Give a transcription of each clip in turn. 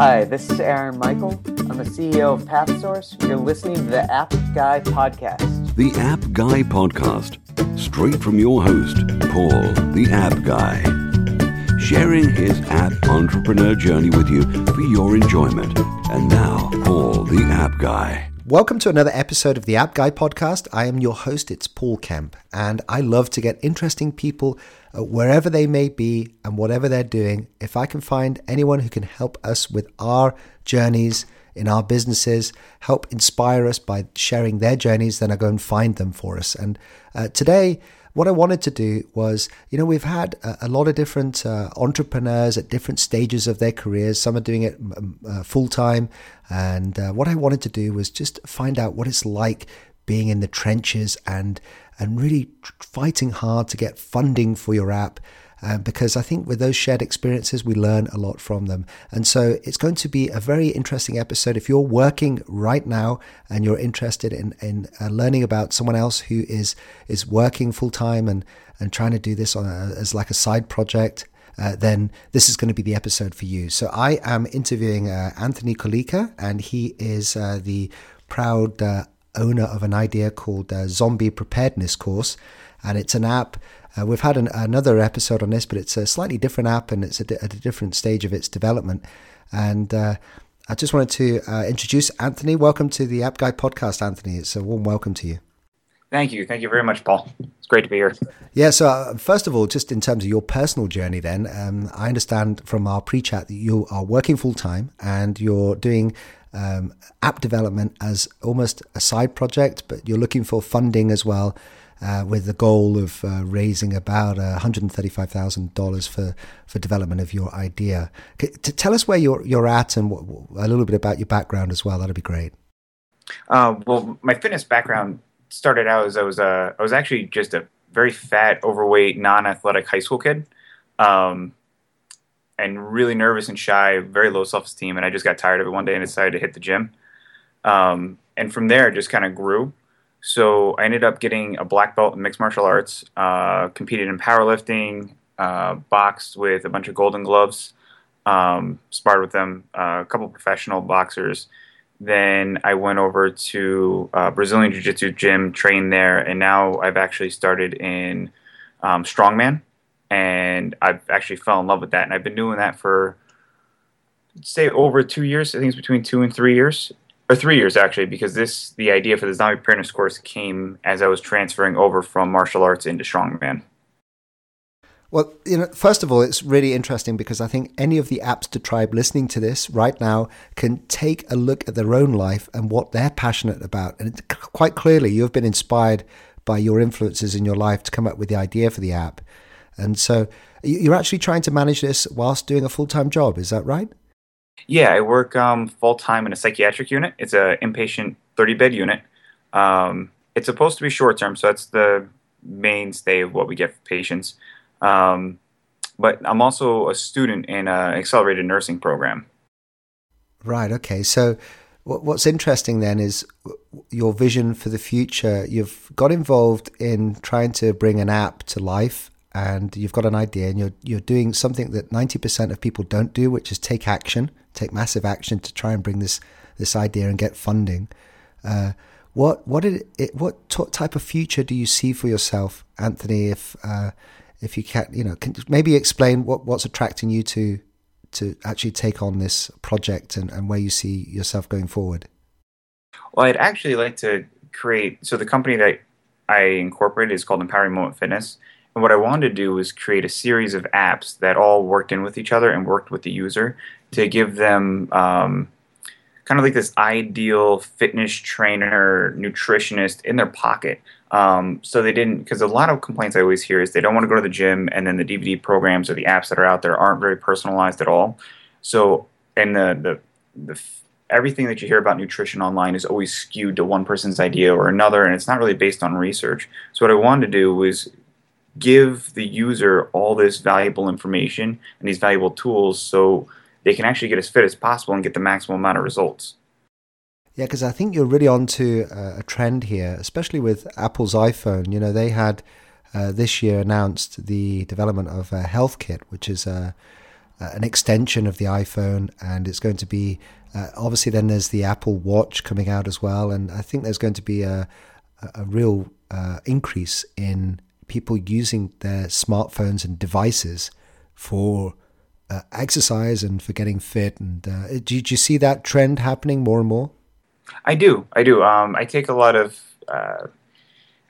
Hi, this is Aaron Michael. I'm the CEO of PathSource. You're listening to the App Guy Podcast. The App Guy Podcast, straight from your host, Paul, the App Guy, sharing his app entrepreneur journey with you for your enjoyment. And now, Paul, the App Guy. Welcome to another episode of the App Guy podcast. I am your host, it's Paul Kemp, and I love to get interesting people wherever they may be and whatever they're doing. If I can find anyone who can help us with our journeys in our businesses, help inspire us by sharing their journeys, then I go and find them for us. And uh, today, what I wanted to do was, you know, we've had a, a lot of different uh, entrepreneurs at different stages of their careers. Some are doing it uh, full time. And uh, what I wanted to do was just find out what it's like being in the trenches and and really fighting hard to get funding for your app uh, because I think with those shared experiences, we learn a lot from them. And so it's going to be a very interesting episode. If you're working right now and you're interested in, in uh, learning about someone else who is, is working full time and, and trying to do this on a, as like a side project, uh, then this is going to be the episode for you. So I am interviewing uh, Anthony Collica, and he is uh, the proud uh, owner of an idea called Zombie Preparedness Course, and it's an app uh, we've had an, another episode on this, but it's a slightly different app and it's a, at a different stage of its development. And uh, I just wanted to uh, introduce Anthony. Welcome to the App Guy podcast, Anthony. It's a warm welcome to you. Thank you. Thank you very much, Paul. It's great to be here. Yeah. So, uh, first of all, just in terms of your personal journey, then, um, I understand from our pre chat that you are working full time and you're doing um, app development as almost a side project, but you're looking for funding as well uh, with the goal of uh, raising about $135,000 for, for development of your idea. to tell us where you're, you're at and what, a little bit about your background as well. That'd be great. Uh, well, my fitness background started out as I was, uh, I was actually just a very fat, overweight, non athletic high school kid. Um, and really nervous and shy, very low self esteem. And I just got tired of it one day and decided to hit the gym. Um, and from there, it just kind of grew. So I ended up getting a black belt in mixed martial arts, uh, competed in powerlifting, uh, boxed with a bunch of golden gloves, um, sparred with them, uh, a couple professional boxers. Then I went over to uh, Brazilian Jiu Jitsu gym, trained there, and now I've actually started in um, strongman, and I've actually fell in love with that, and I've been doing that for say over two years. I think it's between two and three years, or three years actually, because this the idea for the zombie preparedness course came as I was transferring over from martial arts into strongman. Well, you know, first of all, it's really interesting because I think any of the Appster tribe listening to this right now can take a look at their own life and what they're passionate about. And quite clearly, you've been inspired by your influences in your life to come up with the idea for the app. And so you're actually trying to manage this whilst doing a full time job. Is that right? Yeah, I work um, full time in a psychiatric unit. It's an inpatient 30 bed unit. Um, it's supposed to be short term, so that's the mainstay of what we get for patients. Um, but I'm also a student in an accelerated nursing program. Right. Okay. So, what's interesting then is your vision for the future. You've got involved in trying to bring an app to life, and you've got an idea, and you're you're doing something that 90% of people don't do, which is take action take massive action to try and bring this this idea and get funding. Uh, what what it, what t- type of future do you see for yourself, Anthony? If uh, if you can, you know, can maybe explain what, what's attracting you to to actually take on this project and, and where you see yourself going forward. Well, I'd actually like to create. So the company that I incorporated is called Empowering Moment Fitness, and what I wanted to do was create a series of apps that all worked in with each other and worked with the user to give them um, kind of like this ideal fitness trainer, nutritionist in their pocket. Um, so they didn't, because a lot of complaints I always hear is they don't want to go to the gym, and then the DVD programs or the apps that are out there aren't very personalized at all. So, and the the the everything that you hear about nutrition online is always skewed to one person's idea or another, and it's not really based on research. So, what I wanted to do was give the user all this valuable information and these valuable tools so they can actually get as fit as possible and get the maximum amount of results. Yeah, because I think you're really onto a trend here, especially with Apple's iPhone. You know, they had uh, this year announced the development of a Health Kit, which is a, uh, an extension of the iPhone, and it's going to be uh, obviously then there's the Apple Watch coming out as well, and I think there's going to be a a real uh, increase in people using their smartphones and devices for uh, exercise and for getting fit. And uh, do, do, you see that trend happening more and more? I do. I do. Um, I take a lot of, uh,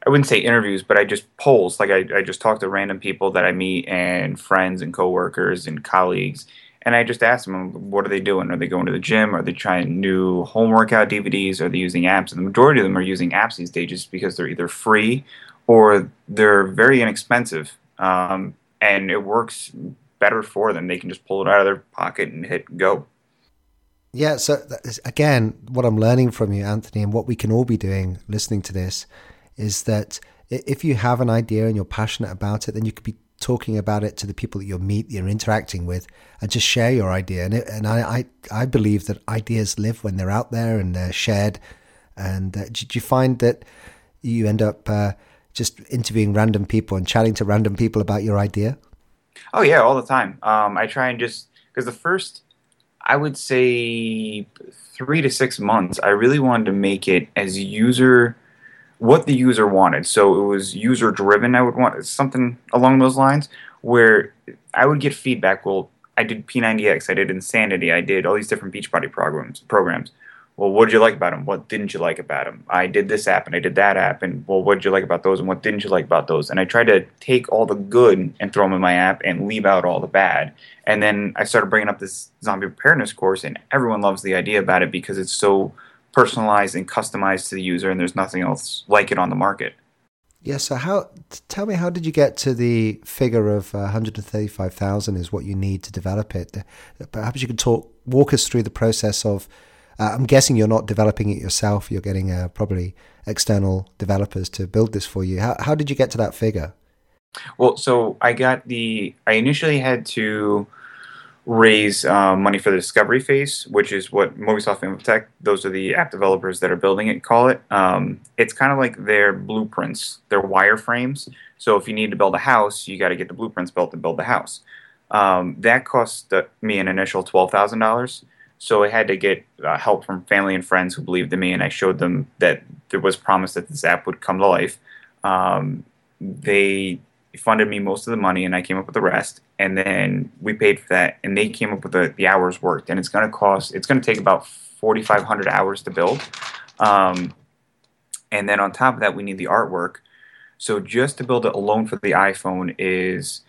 I wouldn't say interviews, but I just polls. Like I, I just talk to random people that I meet and friends and coworkers and colleagues. And I just ask them, what are they doing? Are they going to the gym? Are they trying new home workout DVDs? Are they using apps? And the majority of them are using apps these days just because they're either free or they're very inexpensive. Um, and it works better for them. They can just pull it out of their pocket and hit go. Yeah. So again, what I'm learning from you, Anthony, and what we can all be doing listening to this is that if you have an idea and you're passionate about it, then you could be talking about it to the people that you'll meet, you're interacting with, and just share your idea. And, it, and I, I, I believe that ideas live when they're out there and they're shared. And uh, did you find that you end up uh, just interviewing random people and chatting to random people about your idea? Oh yeah, all the time. Um, I try and just because the first, I would say, three to six months, I really wanted to make it as user what the user wanted. So it was user driven. I would want something along those lines where I would get feedback. Well, I did P90X, I did Insanity, I did all these different Beachbody programs. Programs. Well, what did you like about them? What didn't you like about them? I did this app and I did that app, and well, what did you like about those and what didn't you like about those? And I tried to take all the good and throw them in my app and leave out all the bad. And then I started bringing up this zombie preparedness course, and everyone loves the idea about it because it's so personalized and customized to the user, and there's nothing else like it on the market. Yeah. So how? Tell me, how did you get to the figure of uh, 135,000 is what you need to develop it? Perhaps you could talk, walk us through the process of. Uh, I'm guessing you're not developing it yourself. You're getting uh, probably external developers to build this for you. How how did you get to that figure? Well, so I got the. I initially had to raise uh, money for the discovery phase, which is what Mobisoft Infotech, those are the app developers that are building it, call it. Um, it's kind of like their blueprints, their wireframes. So if you need to build a house, you got to get the blueprints built to build the house. Um, that cost uh, me an initial $12,000. So I had to get uh, help from family and friends who believed in me, and I showed them that there was promise that this app would come to life. Um, they funded me most of the money and I came up with the rest. And then we paid for that and they came up with the, the hours worked. And it's going to cost, it's going to take about 4,500 hours to build. Um, and then on top of that, we need the artwork. So just to build it alone for the iPhone is,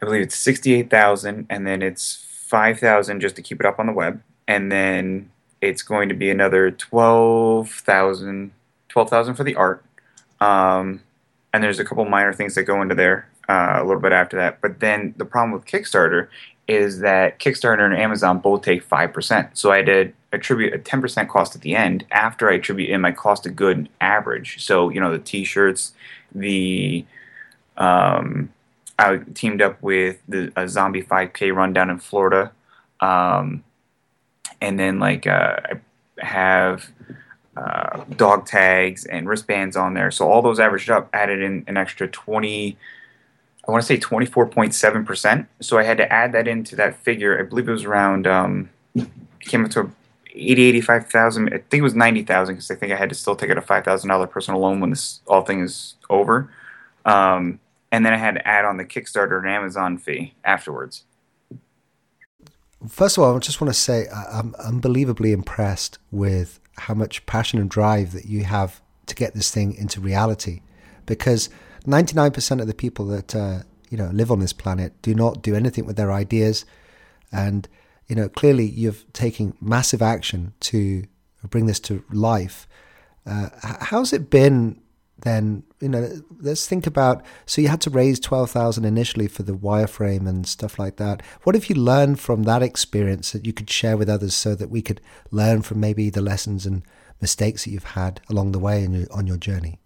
I believe it's 68,000 and then it's 5,000 just to keep it up on the web. And then it's going to be another 12,000 12,000 for the art. Um, and there's a couple minor things that go into there uh, a little bit after that. But then the problem with Kickstarter is that Kickstarter and Amazon both take 5%. So I did attribute a 10% cost at the end after I attribute in my cost of good average. So, you know, the t shirts, the. Um, I teamed up with the a zombie 5K run down in Florida. Um, and then, like, uh, I have uh, dog tags and wristbands on there. So all those averaged up added in an extra 20, I want to say 24.7%. So I had to add that into that figure. I believe it was around, um, came up to 80, 85,000. I think it was 90,000 because I think I had to still take out a $5,000 personal loan when this all thing is over. Um, and then I had to add on the Kickstarter and Amazon fee afterwards. First of all, I just want to say I'm unbelievably impressed with how much passion and drive that you have to get this thing into reality. Because 99% of the people that uh, you know live on this planet do not do anything with their ideas. And you know clearly you've taken massive action to bring this to life. Uh, how's it been then you know let's think about so you had to raise 12,000 initially for the wireframe and stuff like that. What have you learned from that experience that you could share with others so that we could learn from maybe the lessons and mistakes that you've had along the way your, on your journey?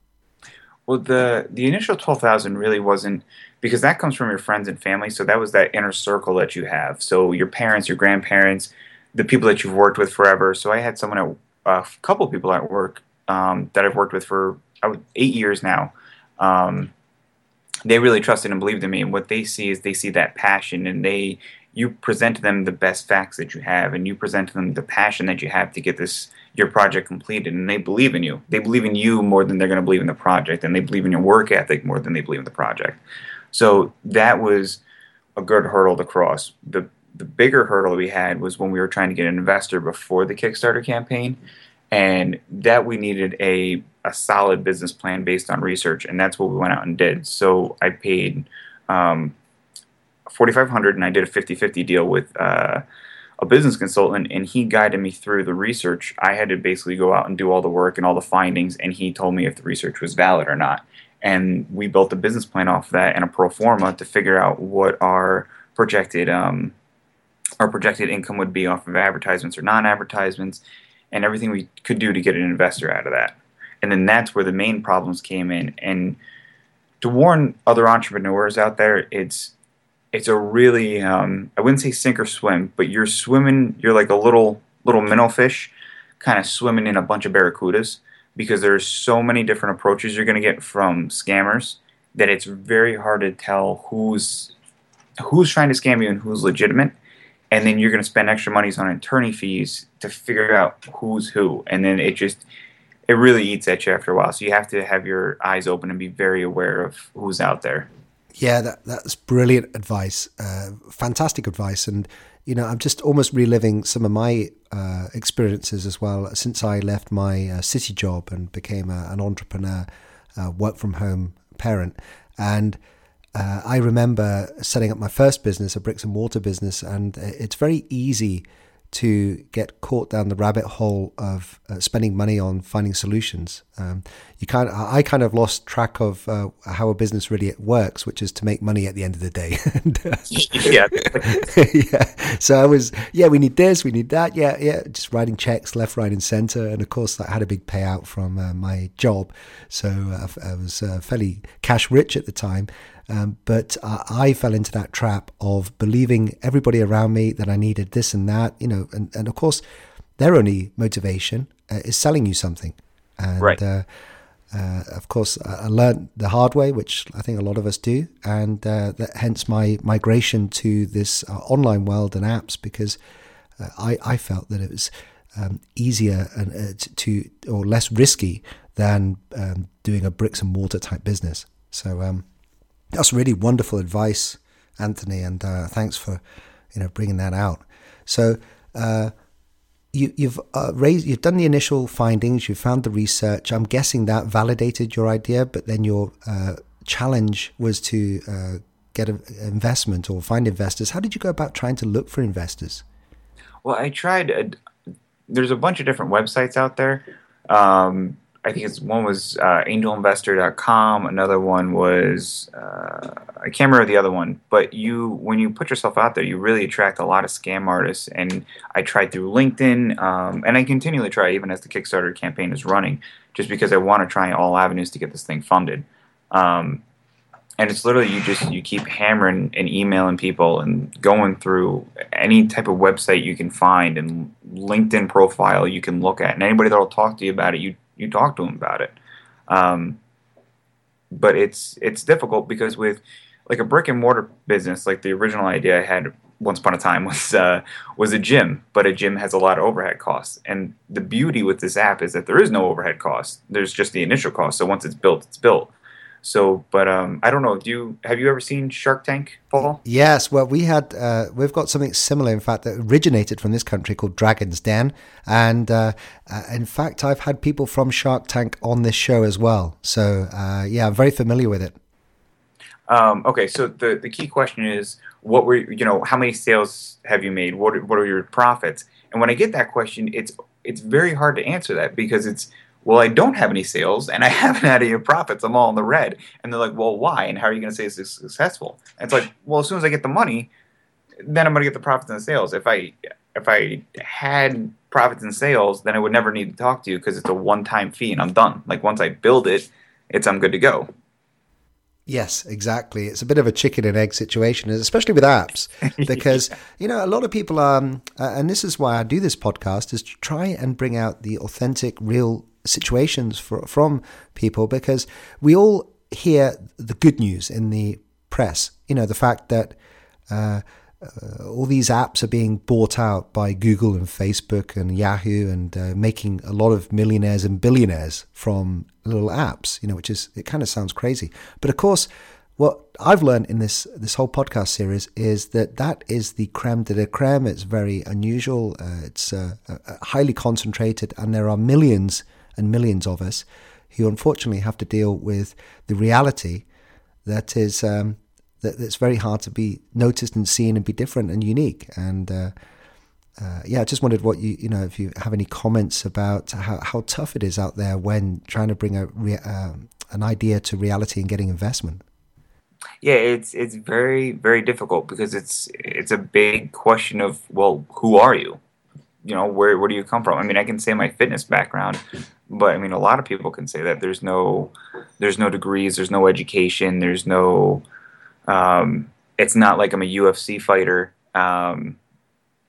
Well the the initial 12,000 really wasn't because that comes from your friends and family so that was that inner circle that you have. So your parents your grandparents the people that you've worked with forever. So i had someone at a couple people at work um, that i've worked with for eight years now. Um, they really trusted and believed in me, and what they see is they see that passion, and they you present them the best facts that you have and you present them the passion that you have to get this your project completed. And they believe in you. They believe in you more than they're going to believe in the project. And they believe in your work ethic more than they believe in the project. So that was a good hurdle to cross. The the bigger hurdle we had was when we were trying to get an investor before the kickstarter campaign and that we needed a a solid business plan based on research and that's what we went out and did so i paid um, 4500 and I did a 50-50 deal with uh, a business consultant and he guided me through the research. I had to basically go out and do all the work and all the findings and he told me if the research was valid or not. And we built a business plan off of that and a pro forma to figure out what our projected um, our projected income would be off of advertisements or non-advertisements and everything we could do to get an investor out of that. And then that's where the main problems came in and to warn other entrepreneurs out there, it's it's a really um, I wouldn't say sink or swim, but you're swimming. You're like a little little minnow fish, kind of swimming in a bunch of barracudas because there's so many different approaches you're going to get from scammers that it's very hard to tell who's who's trying to scam you and who's legitimate. And then you're going to spend extra monies on attorney fees to figure out who's who, and then it just it really eats at you after a while. So you have to have your eyes open and be very aware of who's out there. Yeah, that, that's brilliant advice. Uh, fantastic advice. And, you know, I'm just almost reliving some of my uh, experiences as well since I left my uh, city job and became a, an entrepreneur, uh, work from home parent. And uh, I remember setting up my first business, a bricks and mortar business, and it's very easy to get caught down the rabbit hole of uh, spending money on finding solutions. Um, you kind, I kind of lost track of uh, how a business really works, which is to make money at the end of the day. yeah, yeah. So I was, yeah, we need this, we need that, yeah, yeah, just writing checks left, right, and center. And of course, I had a big payout from uh, my job, so uh, I was uh, fairly cash rich at the time. Um, but uh, I fell into that trap of believing everybody around me that I needed this and that, you know, and, and of course, their only motivation uh, is selling you something. And, right. Uh, uh of course, I learned the hard way, which I think a lot of us do, and uh, that, hence my migration to this uh, online world and apps because I, I felt that it was um, easier and to or less risky than um, doing a bricks and mortar type business. So um, that's really wonderful advice, Anthony, and uh, thanks for you know bringing that out. So uh, you, have uh, raised, you've done the initial findings, you've found the research. I'm guessing that validated your idea, but then your uh, challenge was to uh, get an investment or find investors. How did you go about trying to look for investors? Well, I tried. there's a bunch of different websites out there. Um, I think it's one was uh, angelinvestor.com. Another one was uh, I can't remember the other one. But you, when you put yourself out there, you really attract a lot of scam artists. And I tried through LinkedIn, um, and I continually try even as the Kickstarter campaign is running, just because I want to try all avenues to get this thing funded. Um, and it's literally you just you keep hammering and emailing people and going through any type of website you can find and LinkedIn profile you can look at, and anybody that will talk to you about it, you you talk to them about it. Um, but it's it's difficult because with like a brick and mortar business, like the original idea I had once upon a time was uh, was a gym, but a gym has a lot of overhead costs. And the beauty with this app is that there is no overhead cost. There's just the initial cost. So once it's built, it's built. So, but um, I don't know. Do you have you ever seen Shark Tank, Paul? Yes. Well, we had uh, we've got something similar. In fact, that originated from this country called Dragon's Den, and uh, uh, in fact, I've had people from Shark Tank on this show as well. So, uh, yeah, I'm very familiar with it. Um, okay, so the the key question is, what were you know, how many sales have you made? What what are your profits? And when I get that question, it's it's very hard to answer that because it's well, I don't have any sales and I haven't had any profits. I'm all in the red. And they're like, well, why? And how are you going to say it's successful? And it's like, well, as soon as I get the money, then I'm going to get the profits and the sales. If I if I had profits and sales, then I would never need to talk to you because it's a one time fee and I'm done. Like once I build it, it's I'm good to go. Yes, exactly. It's a bit of a chicken and egg situation, especially with apps, because you know a lot of people. Um, uh, and this is why I do this podcast is to try and bring out the authentic, real situations for, from people because we all hear the good news in the press. You know, the fact that uh, uh, all these apps are being bought out by Google and Facebook and Yahoo and uh, making a lot of millionaires and billionaires from little apps, you know, which is, it kind of sounds crazy. But of course, what I've learned in this this whole podcast series is that that is the creme de la creme. It's very unusual. Uh, it's uh, uh, highly concentrated, and there are millions and millions of us who unfortunately have to deal with the reality that is um, that it's very hard to be noticed and seen and be different and unique. And uh, uh, yeah, I just wondered what you you know if you have any comments about how, how tough it is out there when trying to bring a rea- um, an idea to reality and getting investment. Yeah, it's it's very very difficult because it's it's a big question of well, who are you? You know, where where do you come from? I mean, I can say my fitness background, but I mean, a lot of people can say that there's no there's no degrees, there's no education, there's no um, it's not like I'm a UFC fighter. Um,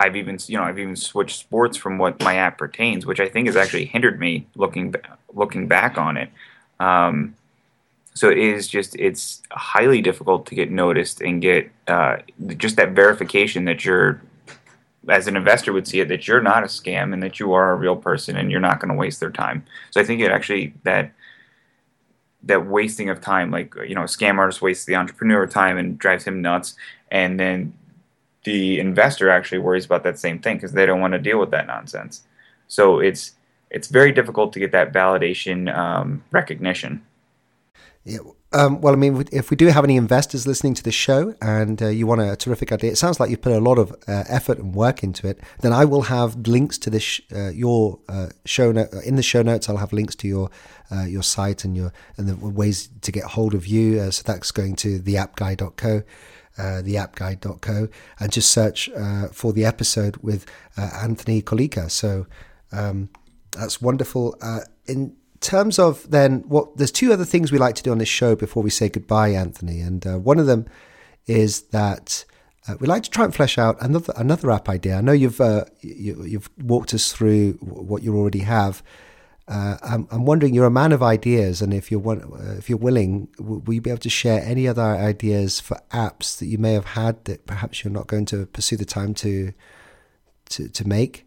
I've even you know I've even switched sports from what my app pertains, which I think has actually hindered me looking looking back on it. Um, so it is just it's highly difficult to get noticed and get uh, just that verification that you're as an investor would see it that you're not a scam and that you are a real person and you're not going to waste their time. So i think it actually that that wasting of time like you know a scam artist wastes the entrepreneur time and drives him nuts. And then the investor actually worries about that same thing because they don't want to deal with that nonsense. So it's it's very difficult to get that validation um, recognition. Yeah. Um, well, I mean, if we do have any investors listening to the show and uh, you want a terrific idea, it sounds like you've put a lot of uh, effort and work into it. Then I will have links to this uh, your uh, show note in the show notes. I'll have links to your uh, your site and your and the ways to get hold of you. Uh, so that's going to theappguy.co. Uh, theappguy.co and just search for the episode with Anthony Collica. So um, that's wonderful. in terms of then what there's two other things we like to do on this show before we say goodbye, Anthony, and uh, one of them is that uh, we like to try and flesh out another another app idea. I know you've uh, you, have walked us through what you already have. Uh, I'm, I'm, wondering, you're a man of ideas, and if you're one, uh, if you're willing, will you be able to share any other ideas for apps that you may have had that perhaps you're not going to pursue the time to to to make?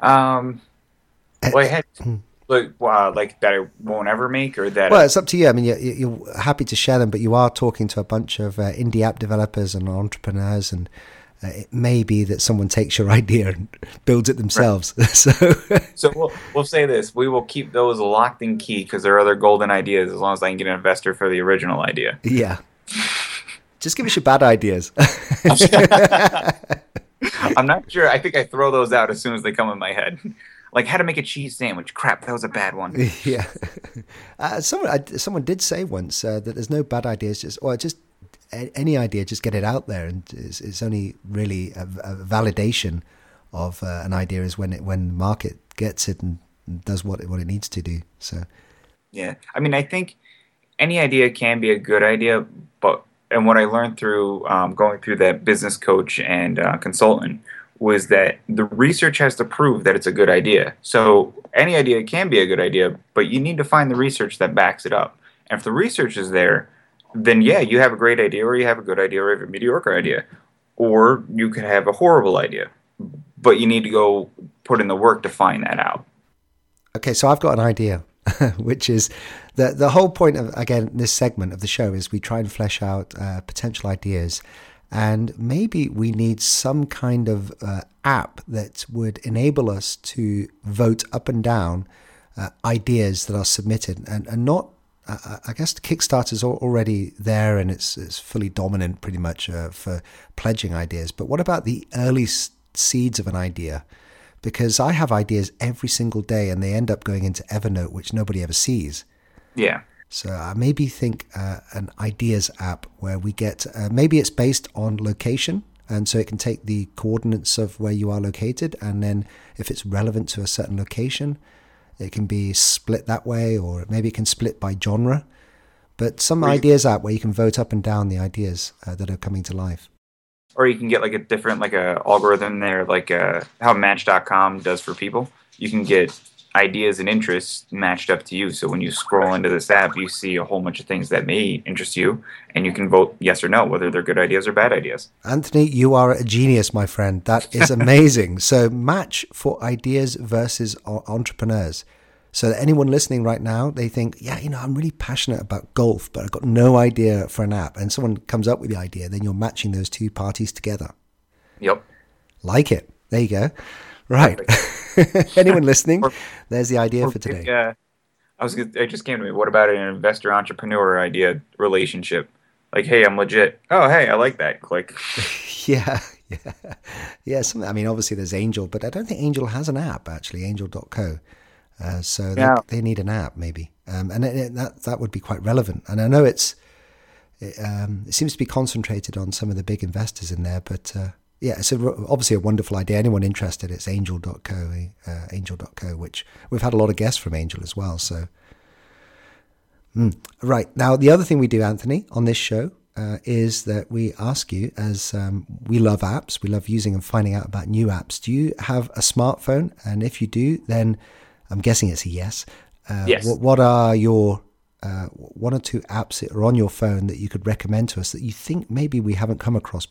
Um, well, I had like like that I won't ever make, or that. Well, it's up to you. I mean, you're, you're happy to share them, but you are talking to a bunch of uh, indie app developers and entrepreneurs, and uh, it may be that someone takes your idea and builds it themselves. Right. so, so we'll we'll say this: we will keep those locked in key because there are other golden ideas as long as I can get an investor for the original idea. Yeah. Just give us your bad ideas. I'm not sure. I think I throw those out as soon as they come in my head like how to make a cheese sandwich. Crap, that was a bad one. yeah, uh, someone I, someone did say once uh, that there's no bad ideas. Just or just any idea, just get it out there, and it's, it's only really a, a validation of uh, an idea is when it when the market gets it and does what it, what it needs to do. So, yeah, I mean, I think any idea can be a good idea, but and what I learned through um, going through that business coach and uh, consultant was that the research has to prove that it's a good idea. So any idea can be a good idea, but you need to find the research that backs it up. And if the research is there, then yeah, you have a great idea, or you have a good idea, or you have a mediocre idea, or you could have a horrible idea. But you need to go put in the work to find that out. Okay, so I've got an idea, which is the the whole point of again this segment of the show is we try and flesh out uh, potential ideas and maybe we need some kind of uh, app that would enable us to vote up and down uh, ideas that are submitted and, and not uh, I guess Kickstarter is already there and it's, it's fully dominant pretty much uh, for pledging ideas. But what about the early seeds of an idea? Because I have ideas every single day and they end up going into Evernote, which nobody ever sees. Yeah. So I maybe think uh, an ideas app where we get uh, maybe it's based on location, and so it can take the coordinates of where you are located, and then if it's relevant to a certain location, it can be split that way, or maybe it can split by genre. But some ideas app where you can vote up and down the ideas uh, that are coming to life. Or you can get like a different like a algorithm there, like uh, how Match.com does for people. You can get ideas and interests matched up to you. So when you scroll into this app, you see a whole bunch of things that may interest you, and you can vote yes or no, whether they're good ideas or bad ideas. Anthony, you are a genius, my friend. That is amazing. so, match for ideas versus entrepreneurs. So that anyone listening right now, they think, yeah, you know, I'm really passionate about golf, but I've got no idea for an app. And someone comes up with the idea, then you're matching those two parties together. Yep. Like it. There you go. Right. anyone listening, there's the idea for today. Yeah. I was. It just came to me. What about an investor entrepreneur idea relationship? Like, hey, I'm legit. Oh, hey, I like that. Click. yeah, yeah, yeah. Some, I mean, obviously there's Angel, but I don't think Angel has an app actually. Angel.co. Uh, so they, yeah. they, need an app maybe, um, and it, it, that that would be quite relevant. And I know it's it, um, it, seems to be concentrated on some of the big investors in there, but uh, yeah, it's a, obviously a wonderful idea. Anyone interested, it's Angel.co, uh, Angel.co, which we've had a lot of guests from Angel as well. So, mm. right now, the other thing we do, Anthony, on this show. Uh, is that we ask you, as um, we love apps, we love using and finding out about new apps. Do you have a smartphone? And if you do, then I'm guessing it's a yes. Uh, yes. What, what, are your uh, one or two apps that are on your phone that you could recommend to us that you think maybe we haven't come across?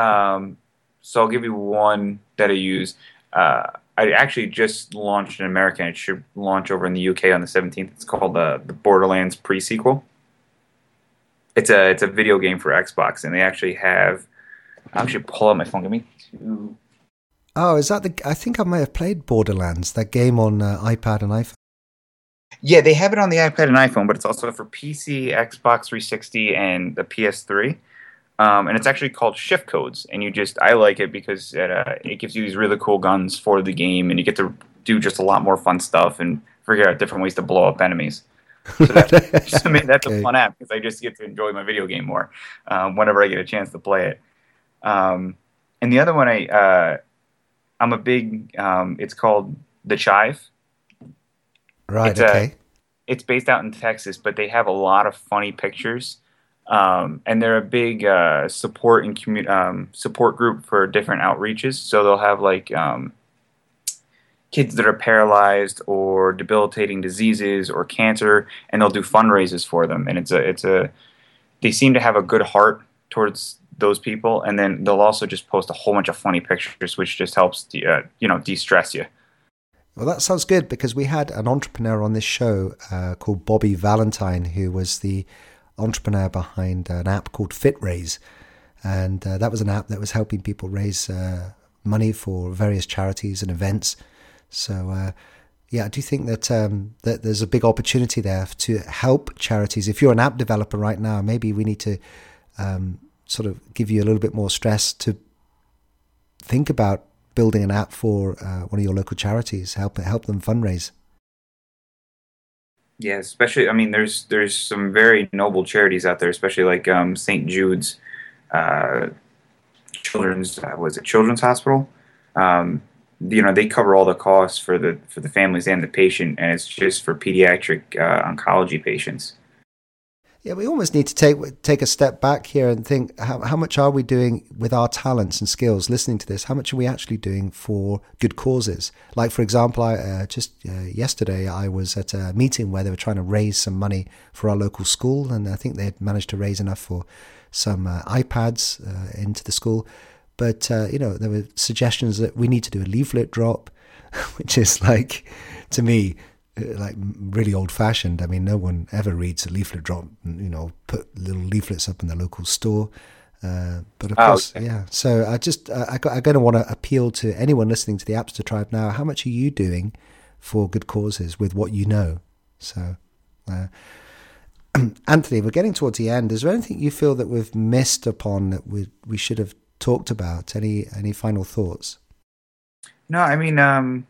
Um, so I'll give you one that I use. Uh, I actually just launched in America, and it should launch over in the UK on the 17th. It's called uh, the Borderlands pre-sequel. It's a it's a video game for Xbox, and they actually have. I'll actually pull out my phone. Give me two Oh, is that the? I think I might have played Borderlands, that game on uh, iPad and iPhone. Yeah, they have it on the iPad and iPhone, but it's also for PC, Xbox 360, and the PS3. Um, and it's actually called Shift Codes, and you just I like it because it uh, it gives you these really cool guns for the game, and you get to do just a lot more fun stuff and figure out different ways to blow up enemies. So that's, I mean, that's okay. a fun app because I just get to enjoy my video game more um, whenever I get a chance to play it. Um, and the other one I uh, I'm a big. Um, it's called the Chive. Right. It's okay. A, it's based out in Texas, but they have a lot of funny pictures, um, and they're a big uh, support and commu- um, support group for different outreaches. So they'll have like um, kids that are paralyzed or debilitating diseases or cancer, and they'll do fundraisers for them. And it's a it's a they seem to have a good heart towards those people, and then they'll also just post a whole bunch of funny pictures, which just helps de- uh, you know de-stress you. Well, that sounds good because we had an entrepreneur on this show uh, called Bobby Valentine, who was the entrepreneur behind an app called FitRaise, and uh, that was an app that was helping people raise uh, money for various charities and events. So uh, yeah, I do think that um, that there's a big opportunity there to help charities. If you're an app developer right now, maybe we need to um, sort of give you a little bit more stress to think about building an app for uh, one of your local charities, help help them fundraise. Yeah, especially I mean, there's there's some very noble charities out there, especially like um, St. Jude's uh, Children's uh, was it Children's Hospital. Um, you know, they cover all the costs for the for the families and the patient, and it's just for pediatric uh, oncology patients. Yeah, we almost need to take take a step back here and think how, how much are we doing with our talents and skills listening to this? How much are we actually doing for good causes? Like, for example, I, uh, just uh, yesterday I was at a meeting where they were trying to raise some money for our local school, and I think they had managed to raise enough for some uh, iPads uh, into the school. But, uh, you know, there were suggestions that we need to do a leaflet drop, which is like, to me, like really old fashioned. I mean, no one ever reads a leaflet drop, you know, put little leaflets up in the local store. Uh, but of oh, course, okay. yeah. So I just, I, I'm going to want to appeal to anyone listening to the Appster Tribe now. How much are you doing for good causes with what you know? So, uh, Anthony, we're getting towards the end. Is there anything you feel that we've missed upon that we we should have talked about? Any any final thoughts? No, I mean, um,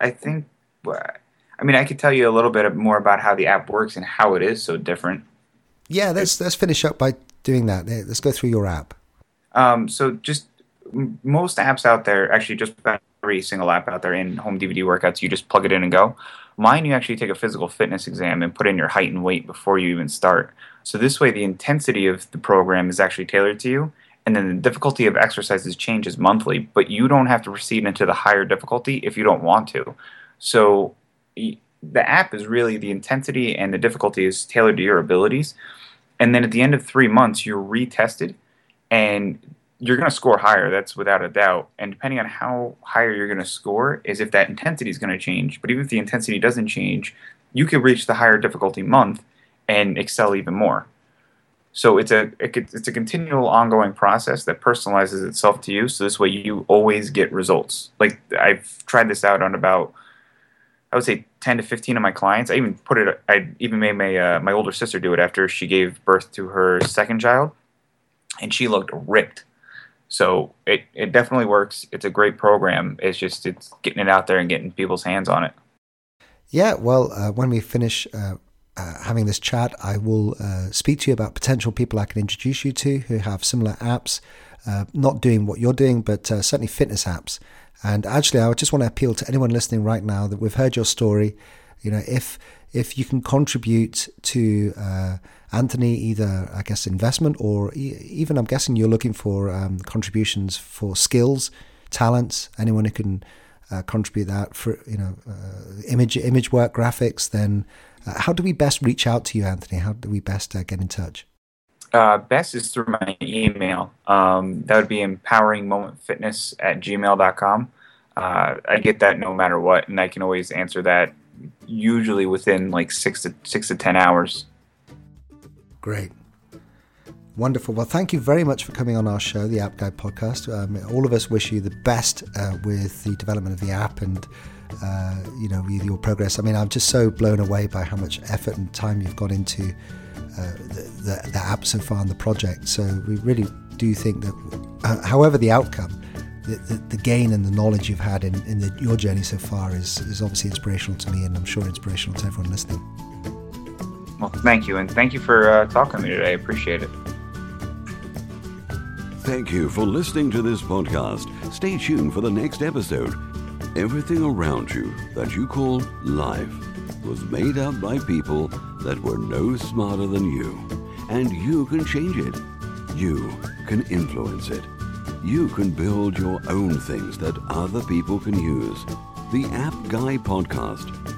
I think I mean, I could tell you a little bit more about how the app works and how it is so different. Yeah, let's let's finish up by doing that. Let's go through your app. Um, so just most apps out there, actually, just about every single app out there in home DVD workouts, you just plug it in and go. Mine, you actually take a physical fitness exam and put in your height and weight before you even start. So this way, the intensity of the program is actually tailored to you, and then the difficulty of exercises changes monthly, but you don't have to proceed into the higher difficulty if you don't want to. So the app is really the intensity and the difficulty is tailored to your abilities. And then at the end of three months, you're retested and you're going to score higher. That's without a doubt. And depending on how higher you're going to score, is if that intensity is going to change. But even if the intensity doesn't change, you could reach the higher difficulty month and excel even more. So it's a it's a continual ongoing process that personalizes itself to you. So this way you always get results. Like I've tried this out on about I would say 10 to 15 of my clients. I even put it. I even made my uh, my older sister do it after she gave birth to her second child, and she looked ripped. So it it definitely works. It's a great program. It's just it's getting it out there and getting people's hands on it. Yeah, well, uh, when we finish uh, uh, having this chat, I will uh, speak to you about potential people I can introduce you to who have similar apps, uh, not doing what you're doing, but uh, certainly fitness apps. And actually, I just want to appeal to anyone listening right now that we've heard your story. You know, if if you can contribute to uh, Anthony, either I guess investment or e- even I'm guessing you're looking for um, contributions for skills, talents, anyone who can uh, contribute that for you know uh, image image work, graphics. Then, uh, how do we best reach out to you, Anthony? How do we best uh, get in touch? Uh, best is through my email. Um, that would be empoweringmomentfitness at gmail.com. Uh, I get that no matter what, and I can always answer that usually within like six to six to ten hours. Great. Wonderful. Well, thank you very much for coming on our show, the App Guy podcast. Um, all of us wish you the best uh, with the development of the app and, uh, you know, with your progress. I mean, I'm just so blown away by how much effort and time you've got into uh, the, the, the, app so far and the project. So we really do think that, uh, however the outcome, the, the, the, gain and the knowledge you've had in, in the, your journey so far is, is obviously inspirational to me, and I'm sure inspirational to everyone listening. Well, thank you, and thank you for uh, talking to me today. I appreciate it. Thank you for listening to this podcast. Stay tuned for the next episode. Everything around you that you call life was made up by people that were no smarter than you. And you can change it. You can influence it. You can build your own things that other people can use. The App Guy Podcast